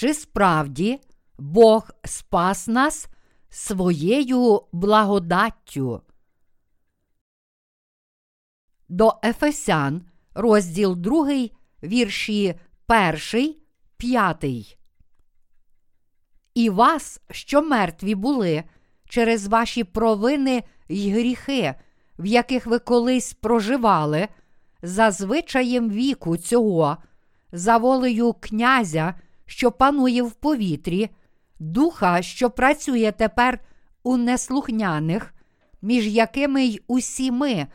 чи справді Бог спас нас своєю благодаттю. До Ефесян, розділ 2, вірші 1, 5. І вас, що мертві були через ваші провини й гріхи, в яких ви колись проживали, за звичаєм віку цього, за волею князя, що панує в повітрі, духа, що працює тепер у неслухняних, між якими й усі ми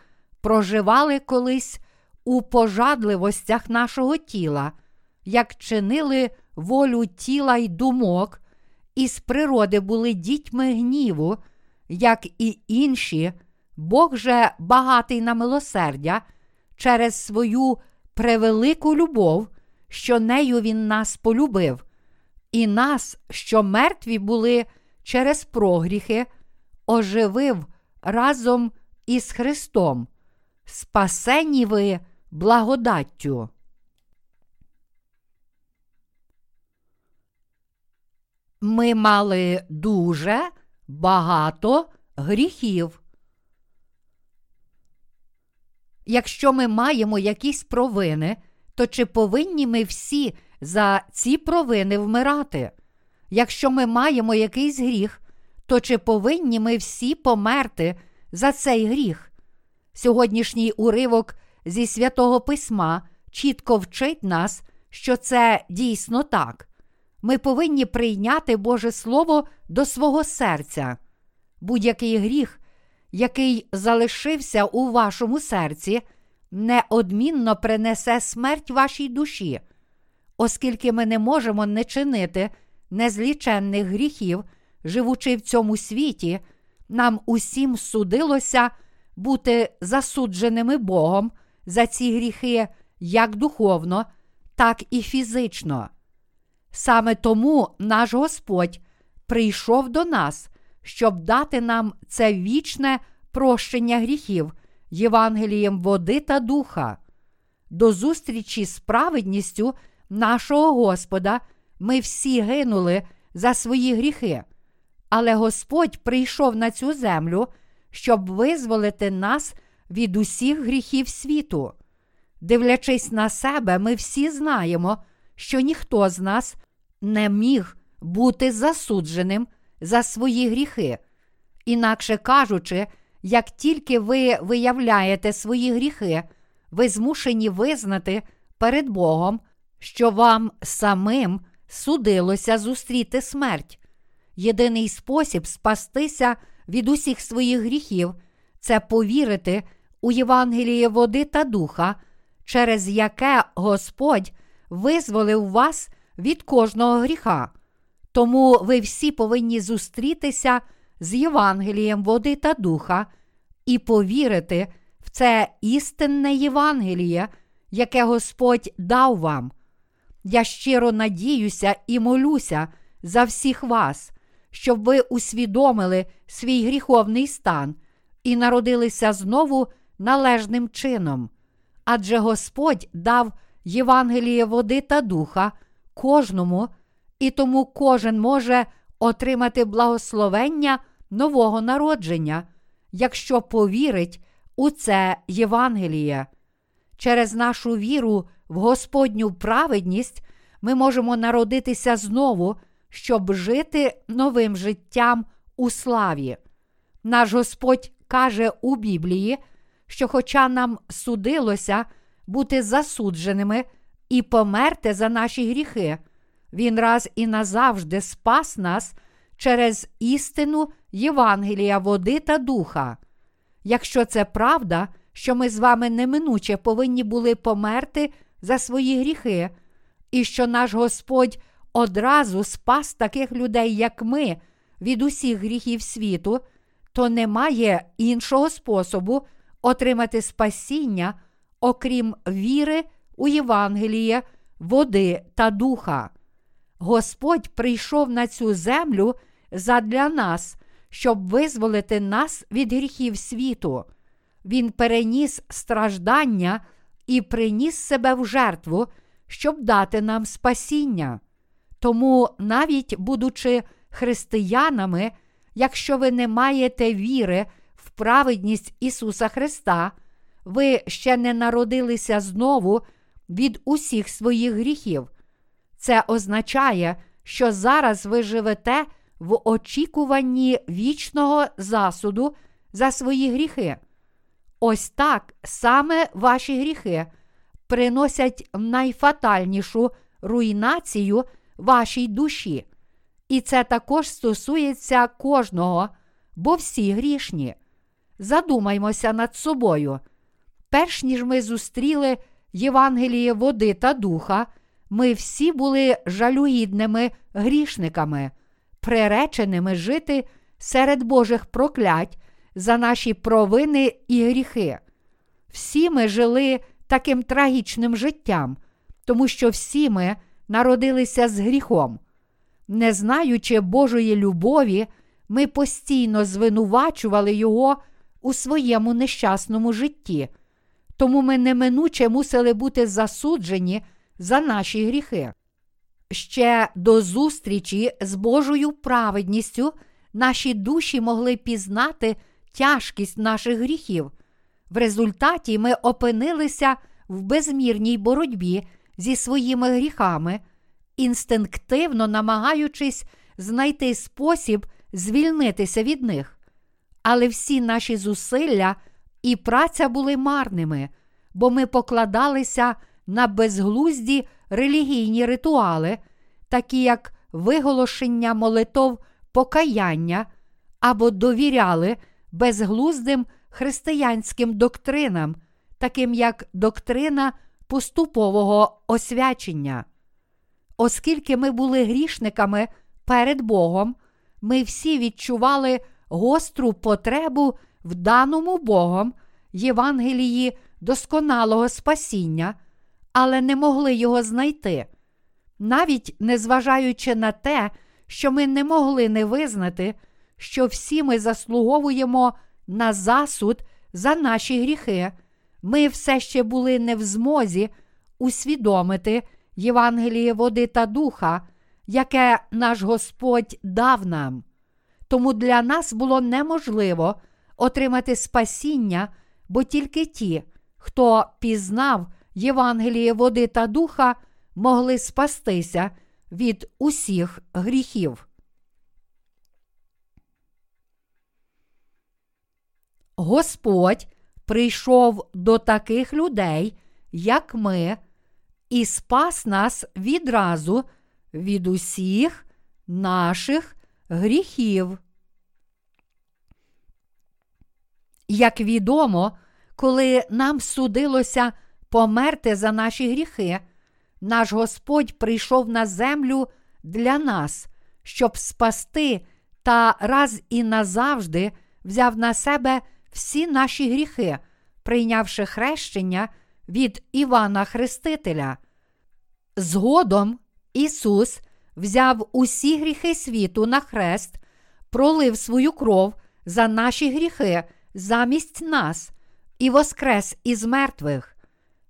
проживали колись у пожадливостях нашого тіла, як чинили волю тіла й думок, і з природи були дітьми гніву, як і інші, Бог же багатий на милосердя через свою превелику любов, що нею Він нас полюбив, і нас, що мертві були через прогріхи, оживив разом із Христом, спасені ви благодаттю. Ми мали дуже багато гріхів. Якщо ми маємо якісь провини, то чи повинні ми всі за ці провини вмирати? Якщо ми маємо якийсь гріх, то чи повинні ми всі померти за цей гріх? Сьогоднішній уривок зі святого письма чітко вчить нас, що це дійсно так. Ми повинні прийняти Боже Слово до свого серця. Будь-який гріх, який залишився у вашому серці, неодмінно принесе смерть вашій душі, оскільки ми не можемо не чинити незліченних гріхів, живучи в цьому світі, нам усім судилося бути засудженими Богом за ці гріхи як духовно, так і фізично. Саме тому наш Господь прийшов до нас, щоб дати нам це вічне прощення гріхів Євангелієм води та духа. До зустрічі з праведністю нашого Господа ми всі гинули за свої гріхи, але Господь прийшов на цю землю, щоб визволити нас від усіх гріхів світу. Дивлячись на себе, ми всі знаємо, що ніхто з нас не міг бути засудженим за свої гріхи. Інакше кажучи, як тільки ви виявляєте свої гріхи, ви змушені визнати перед Богом, що вам самим судилося зустріти смерть. Єдиний спосіб спастися від усіх своїх гріхів це повірити у Євангеліє води та духа, через яке Господь визволив вас від кожного гріха. Тому ви всі повинні зустрітися з Євангелієм води та духа і повірити в це істинне Євангеліє, яке Господь дав вам. Я щиро надіюся і молюся за всіх вас, щоб ви усвідомили свій гріховний стан і народилися знову належним чином. Адже Господь дав Євангеліє води та духа кожному, і тому кожен може отримати благословення нового народження, якщо повірить у це Євангеліє. Через нашу віру в Господню праведність ми можемо народитися знову, щоб жити новим життям у славі. Наш Господь каже у Біблії, що, хоча нам судилося бути засудженими і померти за наші гріхи, Він раз і назавжди спас нас через істину Євангелія, води та духа. Якщо це правда, що ми з вами неминуче повинні були померти за свої гріхи, і що наш Господь одразу спас таких людей, як ми, від усіх гріхів світу, то немає іншого способу отримати спасіння, окрім віри у Євангеліє, води та духа. Господь прийшов на цю землю задля нас, щоб визволити нас від гріхів світу. Він переніс страждання і приніс себе в жертву, щоб дати нам спасіння. Тому, навіть будучи християнами, якщо ви не маєте віри в праведність Ісуса Христа, ви ще не народилися знову від усіх своїх гріхів. Це означає, що зараз ви живете в очікуванні вічного засуду за свої гріхи. Ось так саме ваші гріхи приносять найфатальнішу руйнацію вашій душі. І це також стосується кожного, бо всі грішні. Задумаймося над собою. Перш ніж ми зустріли Євангеліє води та духа, ми всі були жалюгідними грішниками, приреченими жити серед Божих проклять за наші провини і гріхи. Всі ми жили таким трагічним життям, тому що всі ми народилися з гріхом. Не знаючи Божої любові, ми постійно звинувачували Його у своєму нещасному житті, тому ми неминуче мусили бути засуджені за наші гріхи. Ще до зустрічі з Божою праведністю наші душі могли пізнати тяжкість наших гріхів. В результаті ми опинилися в безмірній боротьбі зі своїми гріхами, інстинктивно намагаючись знайти спосіб звільнитися від них. Але всі наші зусилля і праця були марними, бо ми покладалися на безглузді релігійні ритуали, такі як виголошення молитов покаяння або довіряли безглуздим християнським доктринам, таким як доктрина поступового освячення. Оскільки ми були грішниками перед Богом, ми всі відчували гостру потребу в даному Богом Євангелії досконалого спасіння, але не могли його знайти. Навіть незважаючи на те, що ми не могли не визнати, що всі ми заслуговуємо на засуд за наші гріхи, ми все ще були не в змозі усвідомити Євангеліє води та духа, яке наш Господь дав нам. Тому для нас було неможливо отримати спасіння, бо тільки ті, хто пізнав Євангеліє води та духа, могли спастися від усіх гріхів. Господь прийшов до таких людей, як ми, і спас нас відразу від усіх наших гріхів. Як відомо, коли нам судилося померти за наші гріхи, наш Господь прийшов на землю для нас, щоб спасти та раз і назавжди взяв на себе всі наші гріхи, прийнявши хрещення від Івана Хрестителя. Згодом Ісус взяв усі гріхи світу на хрест, пролив свою кров за наші гріхи замість нас і воскрес із мертвих.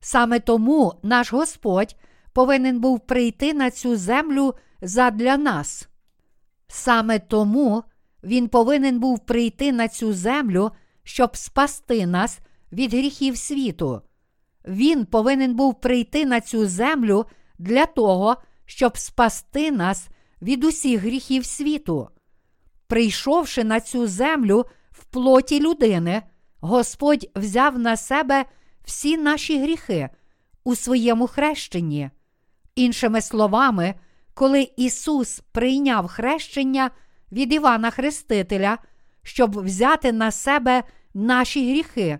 Саме тому наш Господь повинен був прийти на цю землю задля нас. Саме тому Він повинен був прийти на цю землю, щоб спасти нас від гріхів світу. Він повинен був прийти на цю землю для того, щоб спасти нас від усіх гріхів світу. Прийшовши на цю землю в плоті людини, Господь взяв на себе всі наші гріхи у своєму хрещенні. Іншими словами, коли Ісус прийняв хрещення від Івана Хрестителя, щоб взяти на себе наші гріхи,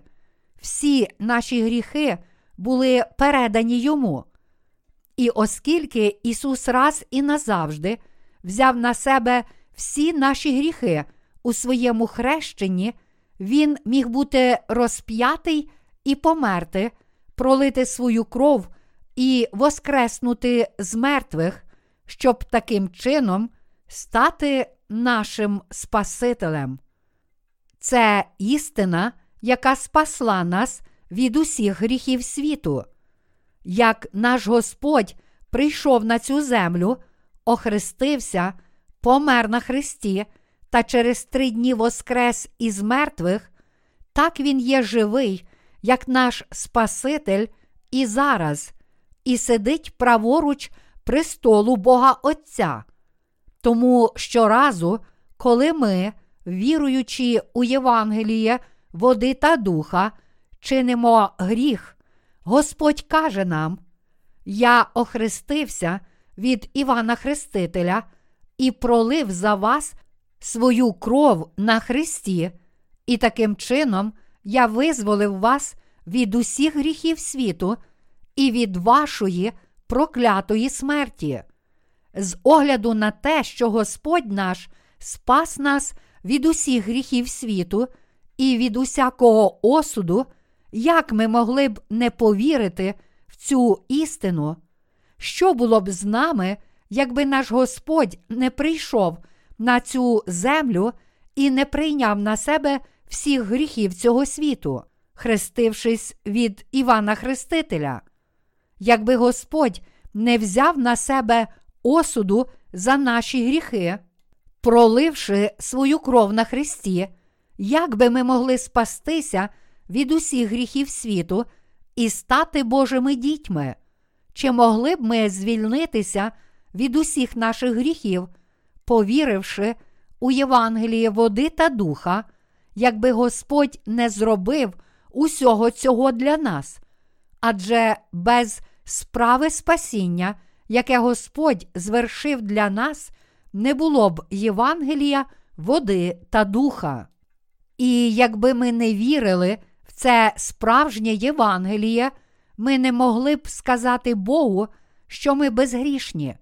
всі наші гріхи були передані йому. І оскільки Ісус раз і назавжди взяв на себе всі наші гріхи у своєму хрещенні, Він міг бути розп'ятий і померти, пролити свою кров і воскреснути з мертвих, щоб таким чином стати нашим Спасителем. Це істина, яка спасла нас від усіх гріхів світу. Як наш Господь прийшов на цю землю, охрестився, помер на Христі та через три дні воскрес із мертвих, так Він є живий, як наш Спаситель і зараз, і сидить праворуч престолу Бога Отця. Тому щоразу, коли ми, віруючи у Євангеліє, води та духа, чинимо гріх, Господь каже нам: Я охрестився від Івана Хрестителя і пролив за вас свою кров на Христі, і таким чином я визволив вас від усіх гріхів світу і від вашої проклятої смерті. З огляду на те, що Господь наш спас нас від усіх гріхів світу і від усякого осуду, як ми могли б не повірити в цю істину? Що було б з нами, якби наш Господь не прийшов на цю землю і не прийняв на себе всіх гріхів цього світу, хрестившись від Івана Хрестителя? Якби Господь не взяв на себе осуду за наші гріхи, проливши свою кров на Христі, як би ми могли спастися від усіх гріхів світу і стати Божими дітьми? Чи могли б ми звільнитися від усіх наших гріхів, повіривши у Євангеліє води та духа, якби Господь не зробив усього цього для нас? Адже без справи спасіння, яке Господь звершив для нас, не було б Євангелія, води та духа. І якби ми не вірили в це справжнє Євангеліє, ми не могли б сказати Богу, що ми безгрішні.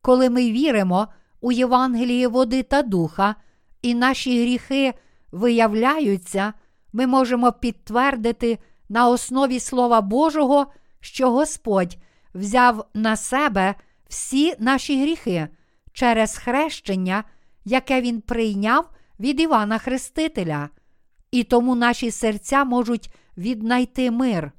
Коли ми віримо у Євангеліє води та духа, і наші гріхи виявляються, ми можемо підтвердити на основі Слова Божого, що Господь взяв на себе всі наші гріхи через хрещення, яке Він прийняв від Івана Хрестителя, і тому наші серця можуть віднайти мир.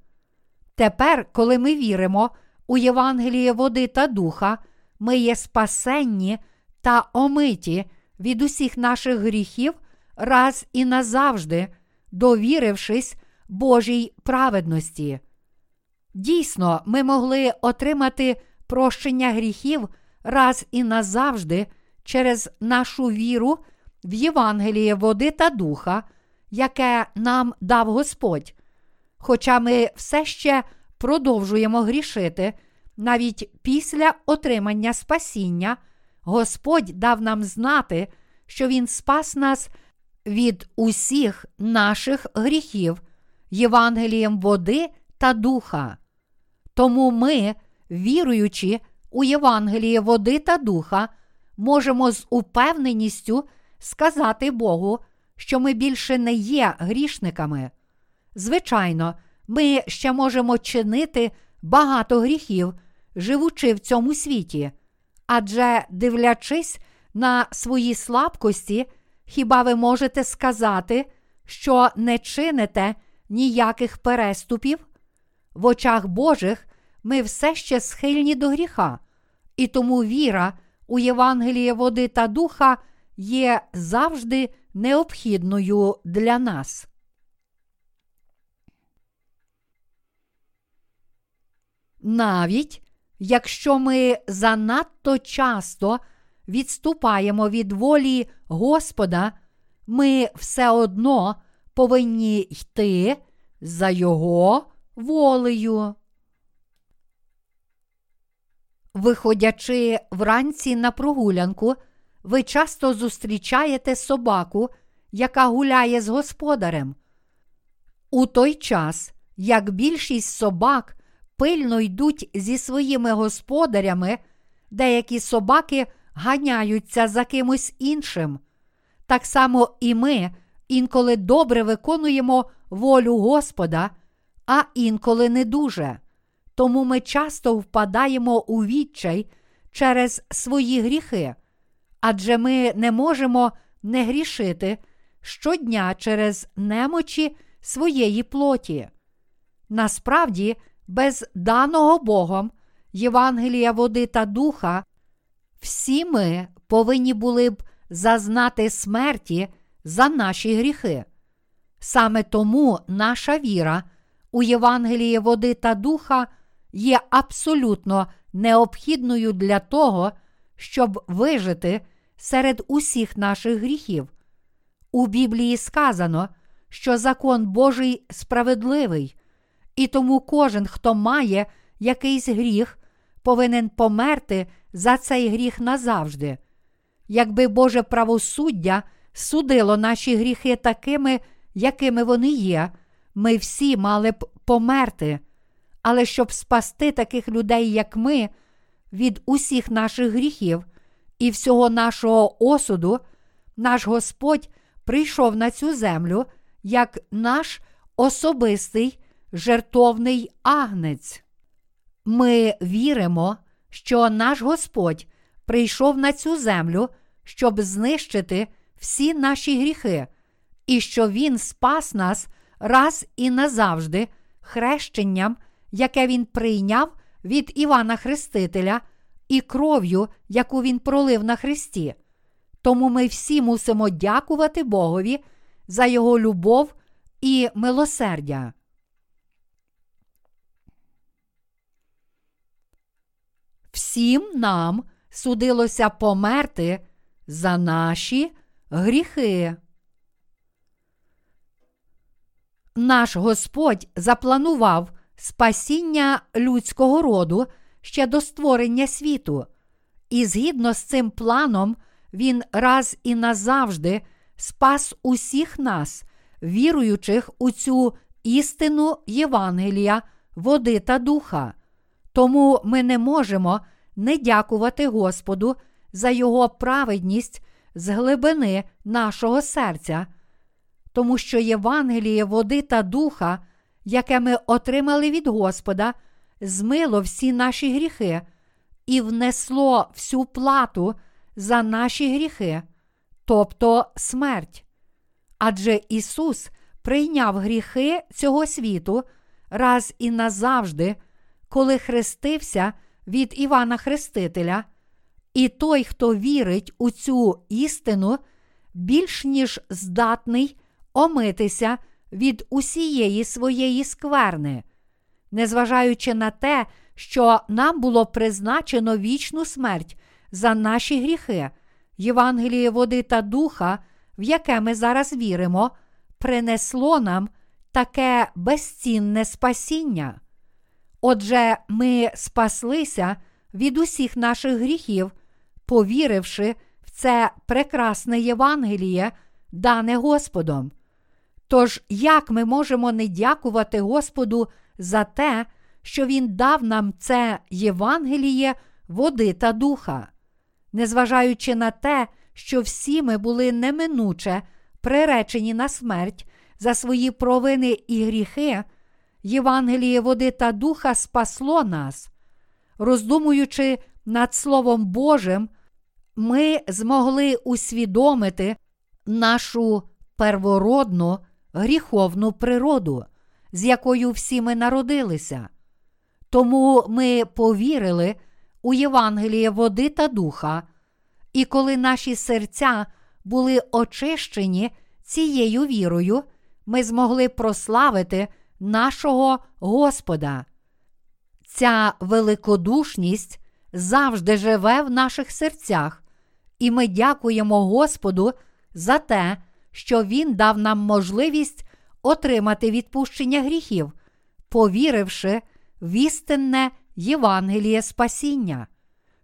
Тепер, коли ми віримо у Євангеліє води та духа, ми є спасенні та омиті від усіх наших гріхів раз і назавжди, довірившись Божій праведності. Дійсно, ми могли отримати прощення гріхів раз і назавжди через нашу віру в Євангеліє води та духа, яке нам дав Господь. Хоча ми все ще продовжуємо грішити, навіть після отримання спасіння, Господь дав нам знати, що Він спас нас від усіх наших гріхів, Євангелієм води та духа. Тому ми, віруючи у Євангеліє води та духа, можемо з упевненістю сказати Богу, що ми більше не є грішниками. Звичайно, ми ще можемо чинити багато гріхів, живучи в цьому світі, адже, дивлячись на свої слабкості, хіба ви можете сказати, що не чините ніяких переступів? В очах Божих ми все ще схильні до гріха, і тому віра у Євангеліє води та духа є завжди необхідною для нас. Навіть якщо ми занадто часто відступаємо від волі Господа, ми все одно повинні йти за Його волею. Виходячи вранці на прогулянку, ви часто зустрічаєте собаку, яка гуляє з господарем. У той час, як більшість собак пильно йдуть зі своїми господарями, деякі собаки ганяються за кимось іншим. Так само і ми інколи добре виконуємо волю Господа, а інколи не дуже. Тому ми часто впадаємо у відчай через свої гріхи, адже ми не можемо не грішити щодня через немочі своєї плоті. Насправді, без даного Богом Євангелія води та духа, всі ми повинні були б зазнати смерті за наші гріхи. Саме тому наша віра у Євангелії води та духа є абсолютно необхідною для того, щоб вижити серед усіх наших гріхів. У Біблії сказано, що закон Божий справедливий, і тому кожен, хто має якийсь гріх, повинен померти за цей гріх назавжди. Якби Боже правосуддя судило наші гріхи такими, якими вони є, ми всі мали б померти. Але щоб спасти таких людей, як ми, від усіх наших гріхів і всього нашого осуду, наш Господь прийшов на цю землю як наш особистий жертовний агнець. Ми віримо, що наш Господь прийшов на цю землю, щоб знищити всі наші гріхи, і що Він спас нас раз і назавжди хрещенням, яке Він прийняв від Івана Хрестителя і кров'ю, яку Він пролив на Христі. Тому ми всі мусимо дякувати Богові за Його любов і милосердя. Всім нам судилося померти за наші гріхи. Наш Господь запланував спасіння людського роду ще до створення світу, і згідно з цим планом, Він раз і назавжди спас усіх нас, віруючих у цю істину Євангелія, води та духа. Тому ми не можемо не дякувати Господу за Його праведність з глибини нашого серця, тому що Євангеліє води та духа, яке ми отримали від Господа, змило всі наші гріхи і внесло всю плату за наші гріхи, тобто смерть. Адже Ісус прийняв гріхи цього світу раз і назавжди, коли хрестився від Івана Хрестителя, і той, хто вірить у цю істину, більш ніж здатний омитися від усієї своєї скверни, незважаючи на те, що нам було призначено вічну смерть за наші гріхи, Євангеліє води та духа, в яке ми зараз віримо, принесло нам таке безцінне спасіння. Отже, ми спаслися від усіх наших гріхів, повіривши в це прекрасне Євангеліє, дане Господом. Тож, як ми можемо не дякувати Господу за те, що Він дав нам це Євангеліє, води та духа, незважаючи на те, що всі ми були неминуче приречені на смерть за свої провини і гріхи, Євангеліє води та духа спасло нас. Роздумуючи над Словом Божим, ми змогли усвідомити нашу первородну гріховну природу, з якою всі ми народилися. Тому ми повірили у Євангеліє води та духа, і коли наші серця були очищені цією вірою, ми змогли прославити нашого Господа. Ця великодушність завжди живе в наших серцях, і ми дякуємо Господу за те, що Він дав нам можливість отримати відпущення гріхів, повіривши в істинне Євангеліє спасіння.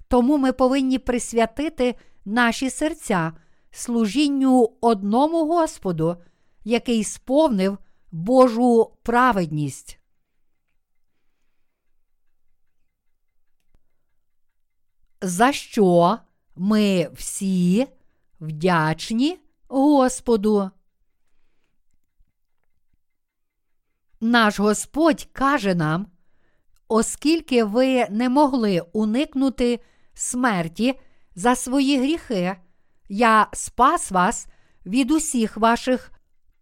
Тому ми повинні присвятити наші серця служінню одному Господу, який сповнив Божу праведність. За що ми всі вдячні Господу? Наш Господь каже нам, оскільки ви не могли уникнути смерті за свої гріхи, я спас вас від усіх ваших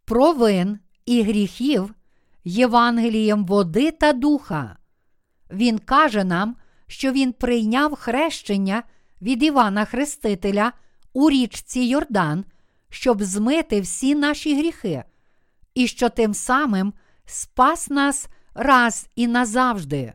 провин і гріхів Євангелієм води та духа. Він каже нам, що Він прийняв хрещення від Івана Хрестителя у річці Йордан, щоб змити всі наші гріхи, і що тим самим спас нас раз і назавжди.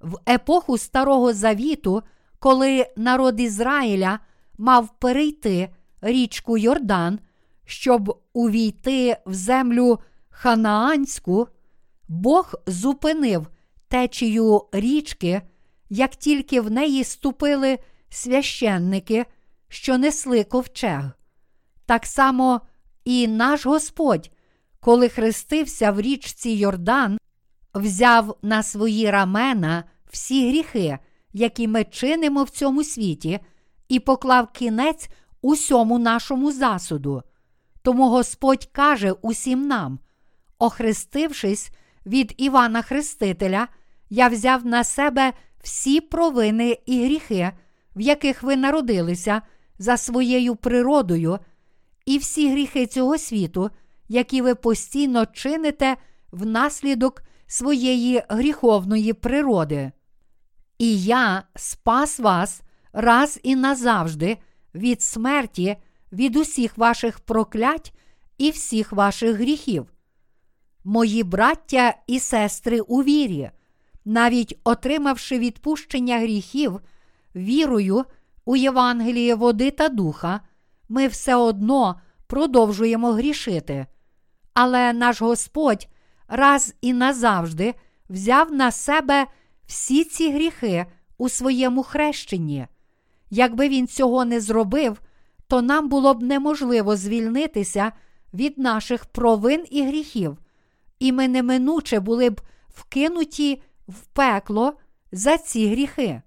В епоху Старого Завіту, коли народ Ізраїля мав перейти річку Йордан, щоб увійти в землю Ханаанську, Бог зупинив течію річки, як тільки в неї ступили священники, що несли ковчег. Так само і наш Господь, коли хрестився в річці Йордан, взяв на свої рамена всі гріхи, які ми чинимо в цьому світі, і поклав кінець усьому нашому засуду. Тому Господь каже усім нам, охрестившись від Івана Хрестителя, я взяв на себе всі провини і гріхи, в яких ви народилися за своєю природою, і всі гріхи цього світу, які ви постійно чините внаслідок своєї гріховної природи. І я спас вас раз і назавжди від смерті, від усіх ваших проклять і всіх ваших гріхів. Мої браття і сестри у вірі, навіть отримавши відпущення гріхів, вірою у Євангеліє води та духа, ми все одно продовжуємо грішити. Але наш Господь раз і назавжди взяв на себе всі ці гріхи у своєму хрещенні. Якби він цього не зробив, то нам було б неможливо звільнитися від наших провин і гріхів, і ми неминуче були б вкинуті в пекло за ці гріхи.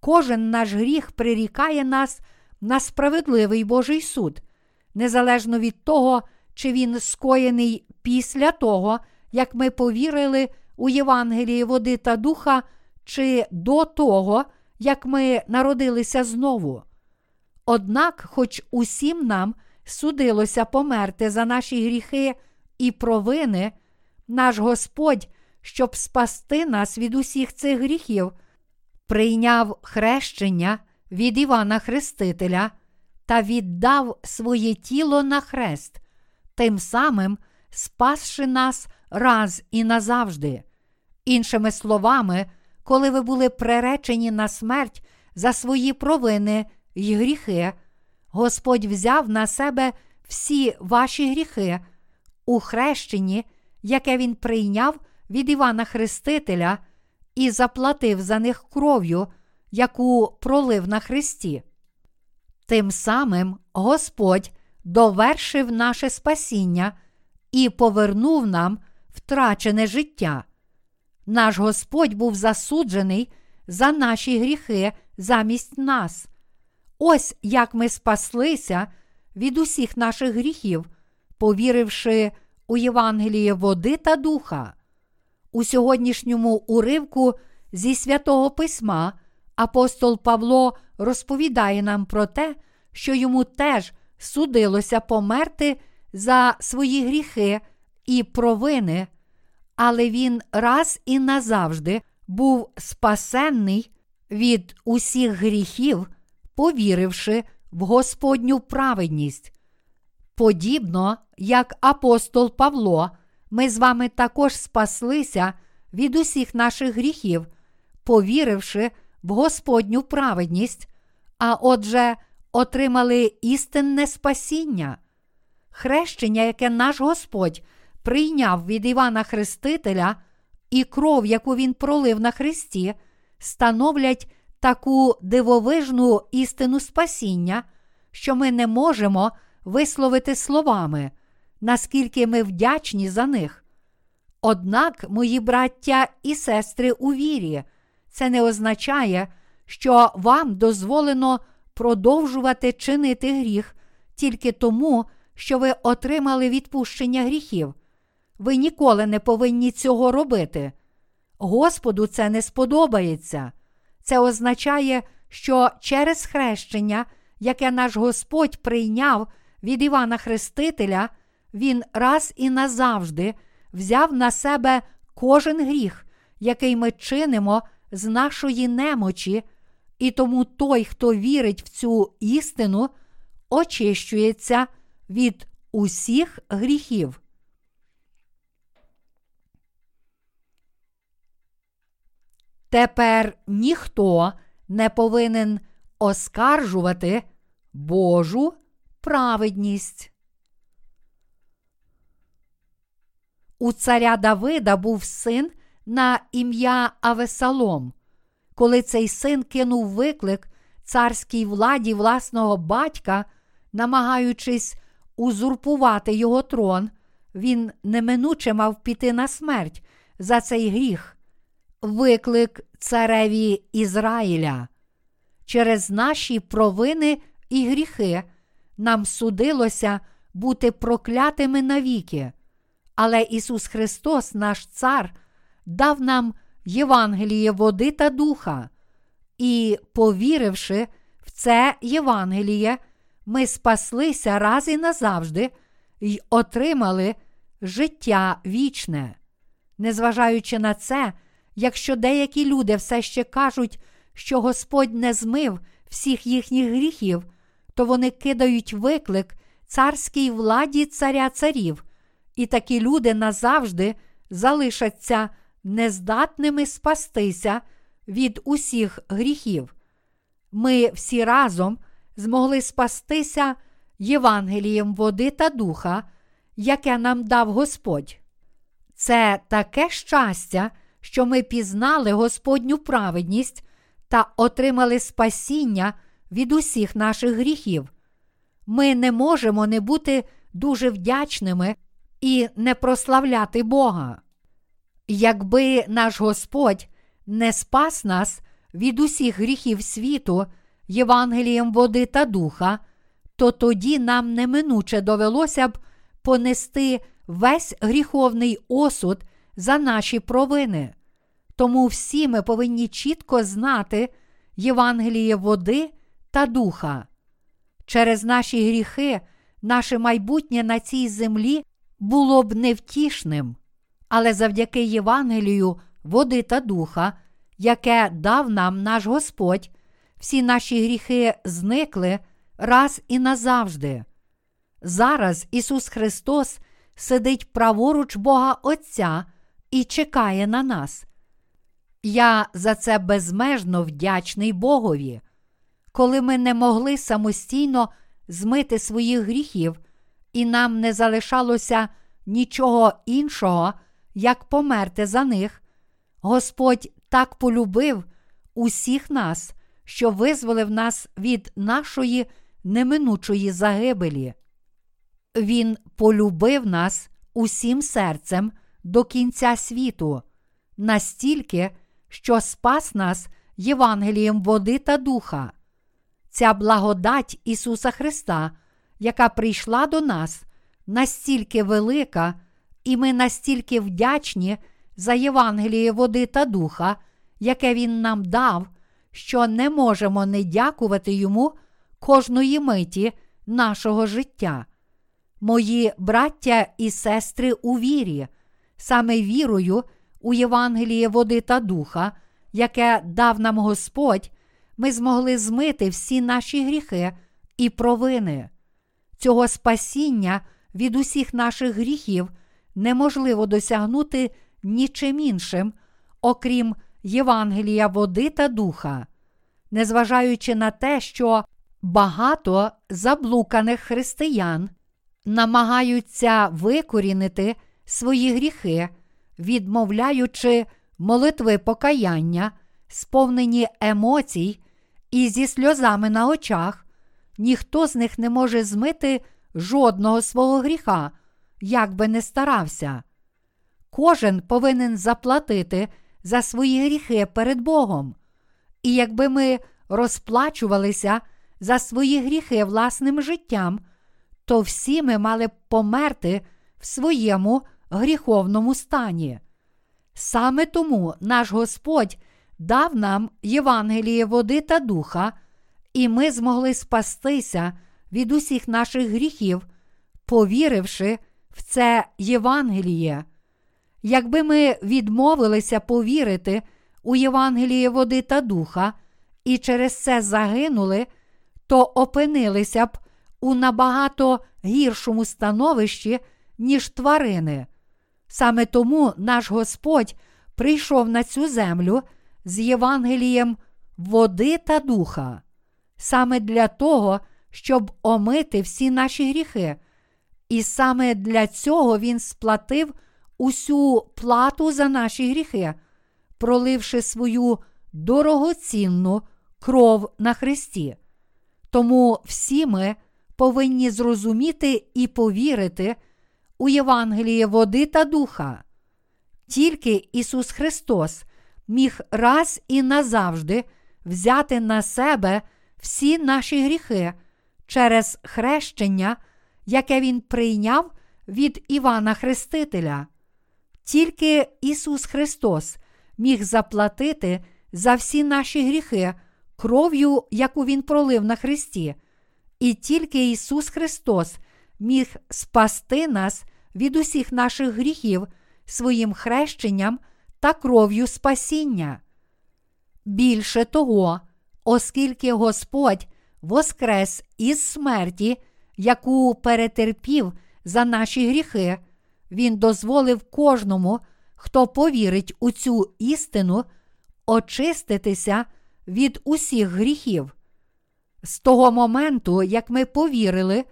Кожен наш гріх прирікає нас на справедливий Божий суд, незалежно від того, чи він скоєний після того, як ми повірили у Євангелії води та духа, чи до того, як ми народилися знову. Однак, хоч усім нам судилося померти за наші гріхи і провини, наш Господь, щоб спасти нас від усіх цих гріхів, прийняв хрещення від Івана Хрестителя та віддав своє тіло на хрест, тим самим спасши нас раз і назавжди. Іншими словами, коли ви були приречені на смерть за свої провини й гріхи, Господь взяв на себе всі ваші гріхи у хрещенні, яке Він прийняв від Івана Хрестителя і заплатив за них кров'ю, яку пролив на Христі. Тим самим Господь довершив наше спасіння і повернув нам втрачене життя. Наш Господь був засуджений за наші гріхи замість нас. Ось як ми спаслися від усіх наших гріхів, повіривши у Євангеліє води та духа. У сьогоднішньому уривку зі святого Письма апостол Павло розповідає нам про те, що йому теж судилося померти за свої гріхи і провини, але він раз і назавжди був спасенний від усіх гріхів, повіривши в Господню праведність. Подібно як апостол Павло, ми з вами також спаслися від усіх наших гріхів, повіривши в Господню праведність, а отже, отримали істинне спасіння. Хрещення, яке наш Господь прийняв від Івана Хрестителя, і кров, яку Він пролив на Христі, становлять таку дивовижну істину спасіння, що ми не можемо висловити словами, наскільки ми вдячні за них. Однак, мої браття і сестри у вірі, це не означає, що вам дозволено продовжувати чинити гріх тільки тому, що ви отримали відпущення гріхів. Ви ніколи не повинні цього робити. Господу це не сподобається. Це означає, що через хрещення, яке наш Господь прийняв від Івана Хрестителя, Він раз і назавжди взяв на себе кожен гріх, який ми чинимо з нашої немочі, І тому той, хто вірить в цю істину, очищується від усіх гріхів. Тепер ніхто не повинен оскаржувати Божу праведність. У царя Давида був син на ім'я Авесалом. Коли цей син кинув виклик царській владі власного батька, намагаючись узурпувати його трон, він неминуче мав піти на смерть за цей гріх, виклик цареві Ізраїля. Через наші провини і гріхи нам судилося бути проклятими навіки. Але Ісус Христос, наш Цар, дав нам Євангеліє води та духа, і, повіривши в це Євангеліє, ми спаслися раз і назавжди й отримали життя вічне. Незважаючи на це, якщо деякі люди все ще кажуть, що Господь не змив всіх їхніх гріхів, то вони кидають виклик царській владі царя царів, і такі люди назавжди залишаться нездатними спастися від усіх гріхів. Ми всі разом змогли спастися Євангелієм води та духа, яке нам дав Господь. Це таке щастя, що ми пізнали Господню праведність та отримали спасіння від усіх наших гріхів. Ми не можемо не бути дуже вдячними і не прославляти Бога. Якби наш Господь не спас нас від усіх гріхів світу, Євангелієм води та духа, то тоді нам неминуче довелося б понести весь гріховний осуд за наші провини. Тому всі ми повинні чітко знати Євангеліє води та духа. Через наші гріхи наше майбутнє на цій землі було б невтішним, але завдяки Євангелію води та духа, яке дав нам наш Господь, всі наші гріхи зникли раз і назавжди. Зараз Ісус Христос сидить праворуч Бога Отця і чекає на нас. Я за це безмежно вдячний Богові. Коли ми не могли самостійно змити своїх гріхів, і нам не залишалося нічого іншого, як померти за них, Господь так полюбив усіх нас, що визволив нас від нашої неминучої загибелі. Він полюбив нас усім серцем до кінця світу, настільки, що спас нас Євангелієм води та духа. Ця благодать Ісуса Христа, яка прийшла до нас, настільки велика, і ми настільки вдячні за Євангеліє води та духа, яке Він нам дав, що не можемо не дякувати Йому кожної миті нашого життя. Мої браття і сестри у вірі, саме вірою у Євангеліє води та духа, яке дав нам Господь, ми змогли змити всі наші гріхи і провини. Цього спасіння від усіх наших гріхів неможливо досягнути нічим іншим, окрім Євангелія води та духа, незважаючи на те, що багато заблуканих християн намагаються викорінити свої гріхи, відмовляючи молитви покаяння, сповнені емоцій і зі сльозами на очах, ніхто з них не може змити жодного свого гріха, як би не старався. Кожен повинен заплатити за свої гріхи перед Богом. І якби ми розплачувалися за свої гріхи власним життям, то всі ми мали б померти в своєму гріховному стані. Саме тому наш Господь дав нам Євангеліє води та духа, і ми змогли спастися від усіх наших гріхів, повіривши в це Євангеліє. Якби ми відмовилися повірити у Євангеліє води та духа і через це загинули, то опинилися б у набагато гіршому становищі, ніж тварини. Саме тому наш Господь прийшов на цю землю з Євангелієм води та духа, саме для того, щоб омити всі наші гріхи. І саме для цього Він сплатив усю плату за наші гріхи, проливши свою дорогоцінну кров на Христі. Тому всі ми повинні зрозуміти і повірити у Євангеліє води та духа. Тільки Ісус Христос міг раз і назавжди взяти на себе всі наші гріхи через хрещення, яке Він прийняв від Івана Хрестителя. Тільки Ісус Христос міг заплатити за всі наші гріхи кров'ю, яку Він пролив на Христі, і тільки Ісус Христос міг спасти нас від усіх наших гріхів своїм хрещенням та кров'ю спасіння. Більше того, оскільки Господь воскрес із смерті, яку перетерпів за наші гріхи, Він дозволив кожному, хто повірить у цю істину, очиститися від усіх гріхів. З того моменту, як ми повірили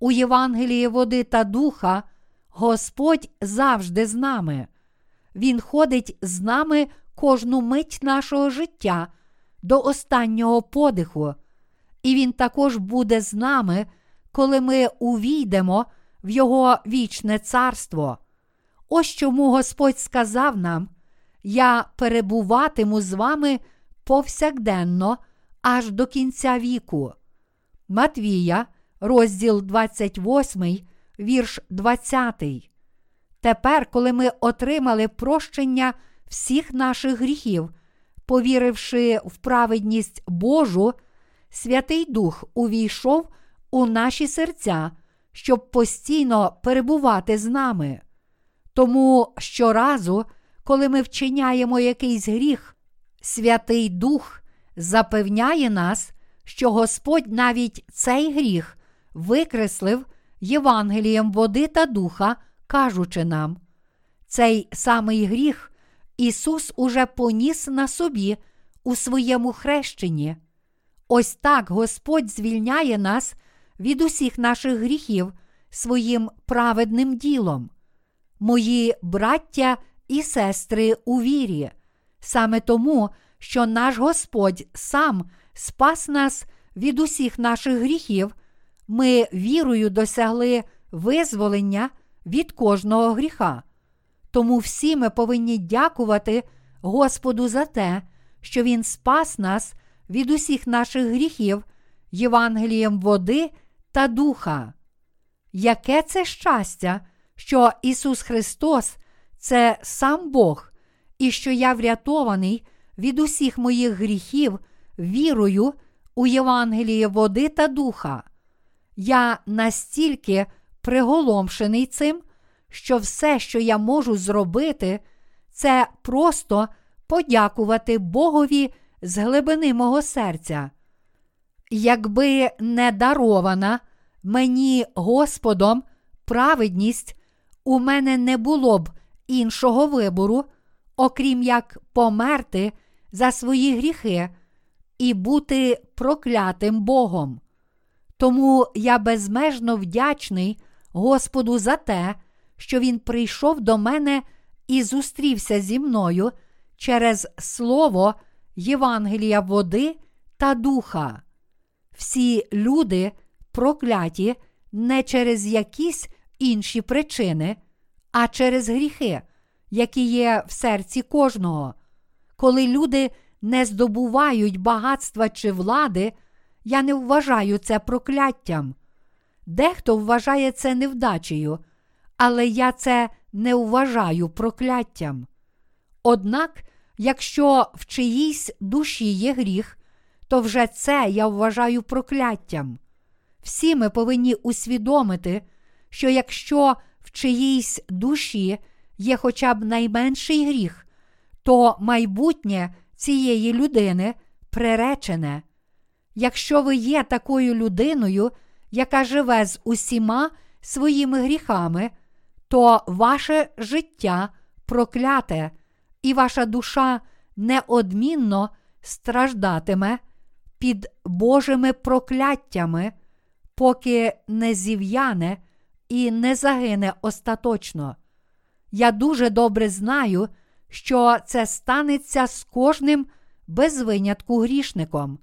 у Євангеліє води та духа, Господь завжди з нами. Він ходить з нами кожну мить нашого життя до останнього подиху, і Він також буде з нами, коли ми увійдемо в Його вічне царство. Ось чому Господь сказав нам: Я перебуватиму з вами повсякденно аж до кінця віку. Матвія, розділ 28, вірш 20. Тепер, коли ми отримали прощення всіх наших гріхів, повіривши в праведність Божу, Святий Дух увійшов у наші серця, щоб постійно перебувати з нами. Тому щоразу, коли ми вчиняємо якийсь гріх, Святий Дух запевняє нас, що Господь навіть цей гріх викреслив Євангелієм води та духа, кажучи нам, цей самий гріх Ісус уже поніс на собі у своєму хрещенні. Ось так Господь звільняє нас від усіх наших гріхів своїм праведним ділом. Мої браття і сестри у вірі, саме тому, що наш Господь сам спас нас від усіх наших гріхів, ми вірою досягли визволення від кожного гріха. Тому всі ми повинні дякувати Господу за те, що Він спас нас від усіх наших гріхів Євангелієм води та духа. Яке це щастя, що Ісус Христос це сам Бог, і що я врятований від усіх моїх гріхів вірою у Євангеліє води та духа. Я настільки приголомшений цим, що все, що я можу зробити, це просто подякувати Богові з глибини мого серця. Якби не дарована мені Господом праведність, у мене не було б іншого вибору, окрім як померти за свої гріхи і бути проклятим Богом. Тому я безмежно вдячний Господу за те, що Він прийшов до мене і зустрівся зі мною через Слово Євангелія води та духа. Всі люди прокляті не через якісь інші причини, а через гріхи, які є в серці кожного. Коли люди не здобувають багатства чи влади, я не вважаю це прокляттям. Дехто вважає це невдачею, але я це не вважаю прокляттям. Однак, якщо в чиїсь душі є гріх, то вже це я вважаю прокляттям. Всі ми повинні усвідомити, що якщо в чиїсь душі є хоча б найменший гріх, то майбутнє цієї людини приречене. Якщо ви є такою людиною, яка живе з усіма своїми гріхами, то ваше життя прокляте, і ваша душа неодмінно страждатиме під Божими прокляттями, поки не зів'яне і не загине остаточно. Я дуже добре знаю, що це станеться з кожним без винятку грішником.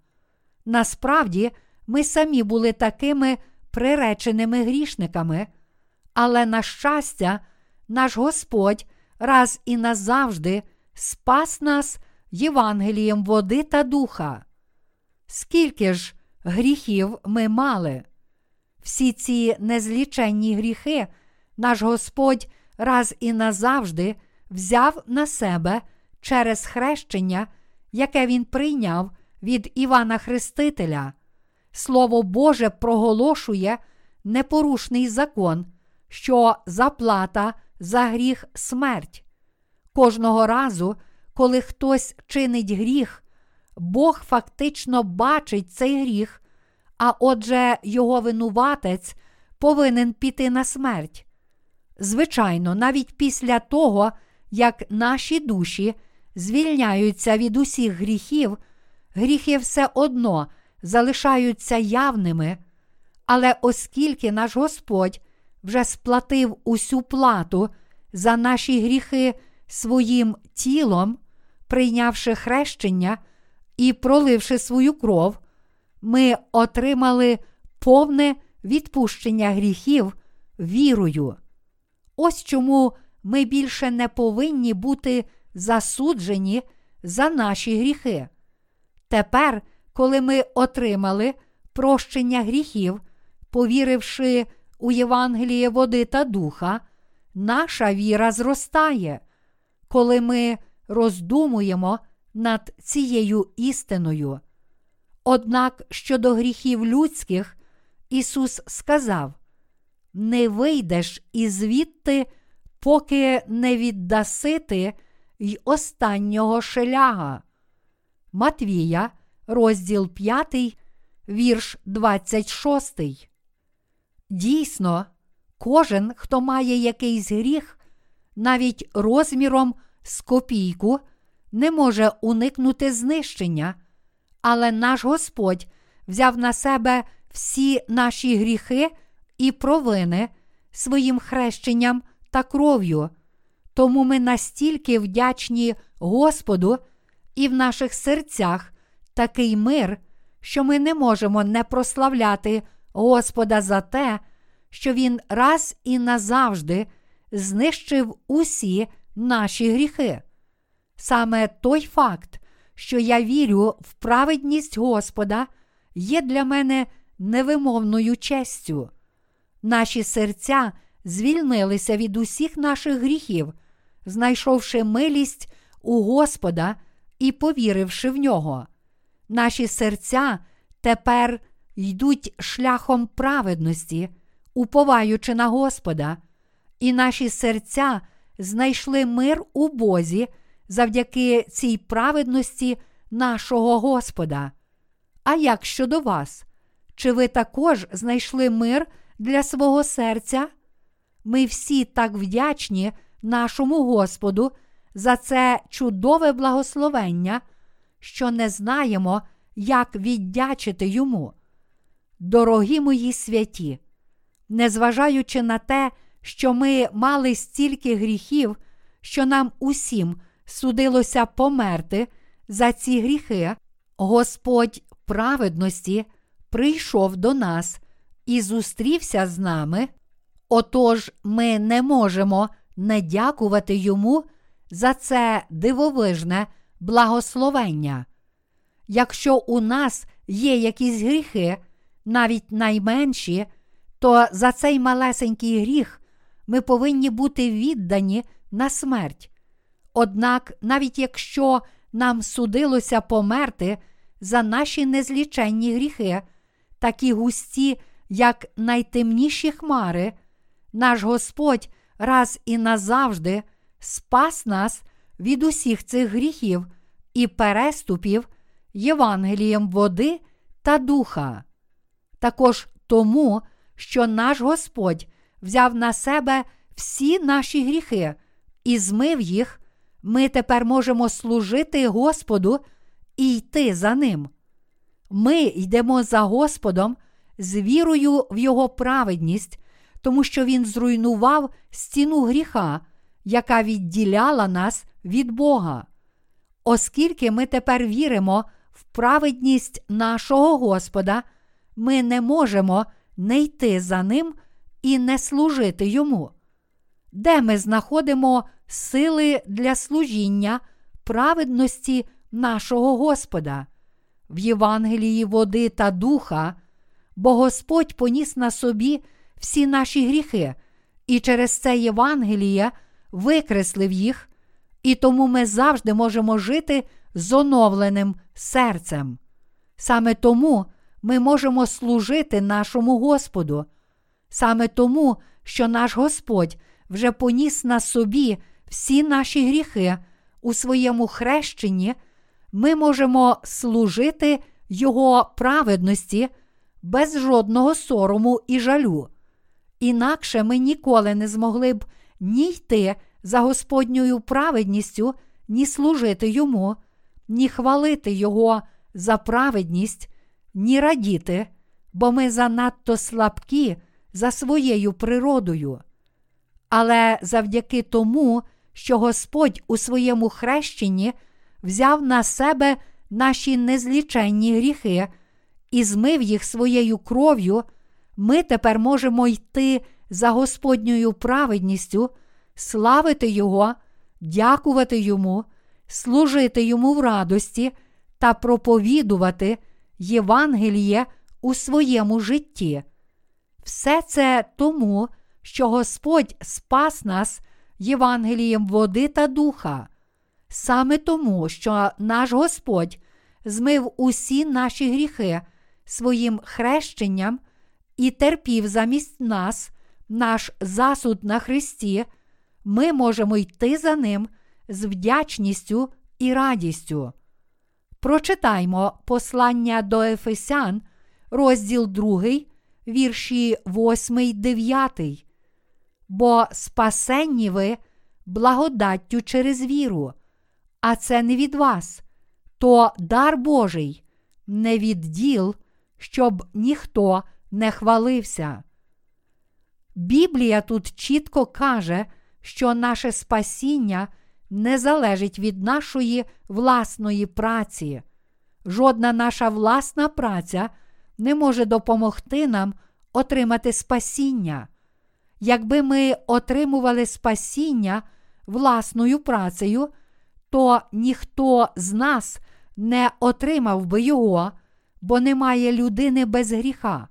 Насправді, ми самі були такими приреченими грішниками, але, на щастя, наш Господь раз і назавжди спас нас Євангелієм води та духа. Скільки ж гріхів ми мали? Всі ці незліченні гріхи наш Господь раз і назавжди взяв на себе через хрещення, яке Він прийняв від Івана Хрестителя. Слово Боже проголошує непорушний закон, що заплата за гріх смерть. Кожного разу, коли хтось чинить гріх, Бог фактично бачить цей гріх, а отже, його винуватець повинен піти на смерть. Звичайно, навіть після того, як наші душі звільняються від усіх гріхів, гріхи все одно залишаються явними, але оскільки наш Господь вже сплатив усю плату за наші гріхи своїм тілом, прийнявши хрещення і проливши свою кров, ми отримали повне відпущення гріхів вірою. Ось чому ми більше не повинні бути засуджені за наші гріхи. Тепер, коли ми отримали прощення гріхів, повіривши у Євангеліє води та духа, наша віра зростає, коли ми роздумуємо над цією істиною. Однак щодо гріхів людських, Ісус сказав: Не вийдеш ізвідти, поки не віддаси ти й останнього шеляга. Матвія, розділ 5, вірш 26. Дійсно, кожен, хто має якийсь гріх, навіть розміром з копійку, не може уникнути знищення, але наш Господь взяв на себе всі наші гріхи і провини своїм хрещенням та кров'ю. Тому ми настільки вдячні Господу і в наших серцях такий мир, що ми не можемо не прославляти Господа за те, що Він раз і назавжди знищив усі наші гріхи. Саме той факт, що я вірю в праведність Господа, є для мене невимовною честю. Наші серця звільнилися від усіх наших гріхів, знайшовши милість у Господа і повіривши в нього. Наші серця тепер йдуть шляхом праведності, уповаючи на Господа, і наші серця знайшли мир у Бозі завдяки цій праведності нашого Господа. А як щодо вас? Чи ви також знайшли мир для свого серця? Ми всі так вдячні нашому Господу за це чудове благословення, що не знаємо, як віддячити йому. Дорогі мої святі, незважаючи на те, що ми мали стільки гріхів, що нам усім судилося померти за ці гріхи, Господь праведності прийшов до нас і зустрівся з нами. Отож ми не можемо не дякувати йому за це дивовижне благословення. Якщо у нас є якісь гріхи, навіть найменші, то за цей малесенький гріх ми повинні бути віддані на смерть. Однак, навіть якщо нам судилося померти за наші незліченні гріхи, такі густі, як найтемніші хмари, наш Господь раз і назавжди спас нас від усіх цих гріхів і переступів, Євангелієм води та духа. Також тому, що наш Господь взяв на себе всі наші гріхи і змив їх, ми тепер можемо служити Господу і йти за Ним. Ми йдемо за Господом з вірою в Його праведність, тому що Він зруйнував стіну гріха, яка відділяла нас від Бога. Оскільки ми тепер віримо в праведність нашого Господа, ми не можемо не йти за Ним і не служити Йому. Де ми знаходимо сили для служіння праведності нашого Господа? В Євангелії води та духа, бо Господь поніс на собі всі наші гріхи, і через це Євангеліє викреслив їх, і тому ми завжди можемо жити з оновленим серцем. Саме тому ми можемо служити нашому Господу. Саме тому, що наш Господь вже поніс на собі всі наші гріхи у своєму хрещенні, ми можемо служити Його праведності без жодного сорому і жалю. Інакше ми ніколи не змогли б ні йти за Господньою праведністю, ні служити йому, ні хвалити Його за праведність, ні радіти, бо ми занадто слабкі за своєю природою. Але завдяки тому, що Господь у своєму хрещенні взяв на себе наші незліченні гріхи і змив їх своєю кров'ю, ми тепер можемо йти за Господньою праведністю, славити Його, дякувати Йому, служити Йому в радості та проповідувати Євангеліє у своєму житті. Все це тому, що Господь спас нас Євангелієм води та духа, саме тому, що наш Господь змив усі наші гріхи своїм хрещенням і терпів замість нас наш засуд на Христі, ми можемо йти за Ним з вдячністю і радістю. Прочитаймо послання до Ефесян, розділ 2, вірші 8, 9. Бо спасенні ви благодаттю через віру, а це не від вас, то дар Божий, не від діл, щоб ніхто не хвалився. Біблія тут чітко каже, що наше спасіння не залежить від нашої власної праці. Жодна наша власна праця не може допомогти нам отримати спасіння. Якби ми отримували спасіння власною працею, то ніхто з нас не отримав би його, бо немає людини без гріха.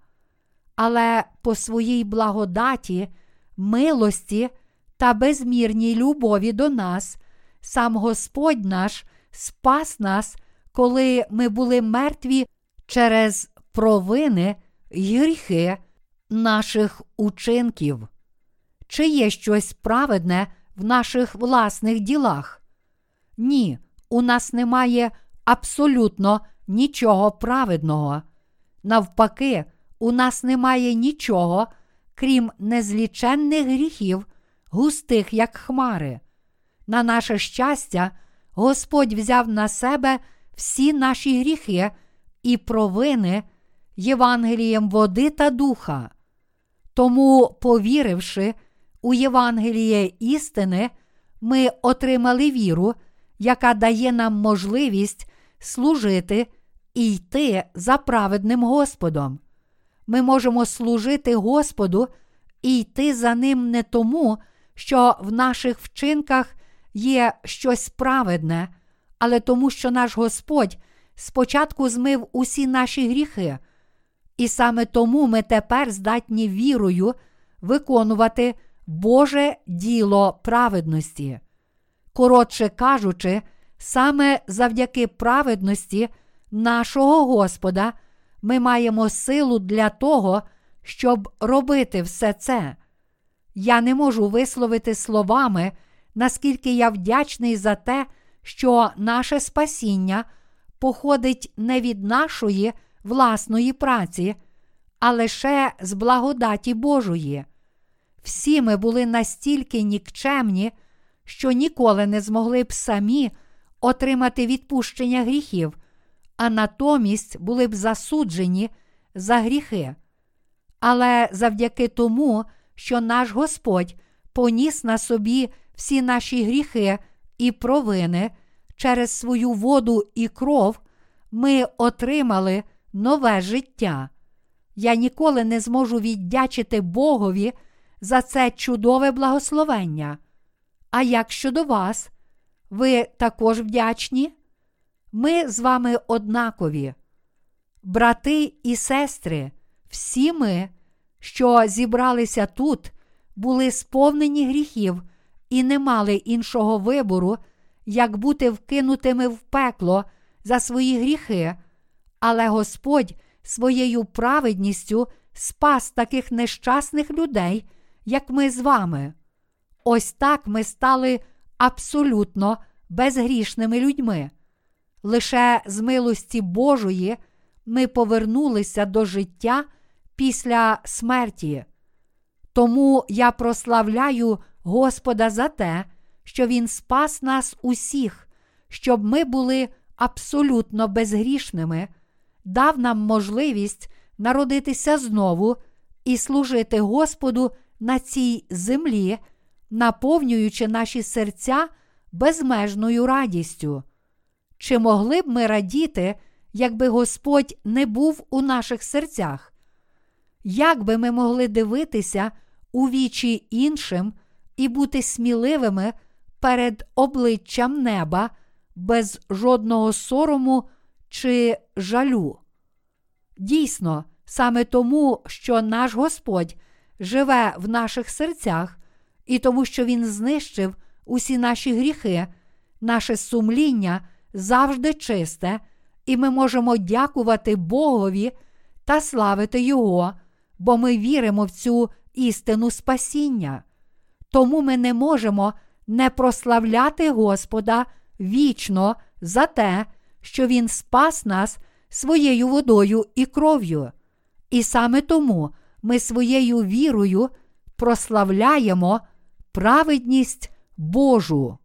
Але по своїй благодаті, милості та безмірній любові до нас, сам Господь наш спас нас, коли ми були мертві через провини й гріхи наших учинків. Чи є щось праведне в наших власних ділах? Ні, у нас немає абсолютно нічого праведного. Навпаки, у нас немає нічого, крім незліченних гріхів, густих, як хмари. На наше щастя, Господь взяв на себе всі наші гріхи і провини Євангелієм води та духа. Тому, повіривши у Євангеліє істини, ми отримали віру, яка дає нам можливість служити і йти за праведним Господом. Ми можемо служити Господу і йти за Ним не тому, що в наших вчинках є щось праведне, але тому, що наш Господь спочатку змив усі наші гріхи, і саме тому ми тепер здатні вірою виконувати Боже діло праведності. Коротше кажучи, саме завдяки праведності нашого Господа ми маємо силу для того, щоб робити все це. Я не можу висловити словами, наскільки я вдячний за те, що наше спасіння походить не від нашої власної праці, а лише з благодаті Божої. Всі ми були настільки нікчемні, що ніколи не змогли б самі отримати відпущення гріхів, а натомість були б засуджені за гріхи. Але завдяки тому, що наш Господь поніс на собі всі наші гріхи і провини через свою воду і кров, ми отримали нове життя. Я ніколи не зможу віддячити Богові за це чудове благословення. А як щодо вас, ви також вдячні? Ми з вами однакові. Брати і сестри, всі ми, що зібралися тут, були сповнені гріхів і не мали іншого вибору, як бути вкинутими в пекло за свої гріхи, але Господь своєю праведністю спас таких нещасних людей, як ми з вами. Ось так ми стали абсолютно безгрішними людьми. Лише з милості Божої ми повернулися до життя після смерті. Тому я прославляю Господа за те, що Він спас нас усіх, щоб ми були абсолютно безгрішними, дав нам можливість народитися знову і служити Господу на цій землі, наповнюючи наші серця безмежною радістю. Чи могли б ми радіти, якби Господь не був у наших серцях? Як би ми могли дивитися у вічі іншим і бути сміливими перед обличчям неба без жодного сорому чи жалю? Дійсно, саме тому, що наш Господь живе в наших серцях, і тому, що Він знищив усі наші гріхи, наше сумління завжди чисте, і ми можемо дякувати Богові та славити Його, бо ми віримо в цю істину спасіння. Тому ми не можемо не прославляти Господа вічно за те, що Він спас нас своєю водою і кров'ю. І саме тому ми своєю вірою прославляємо праведність Божу.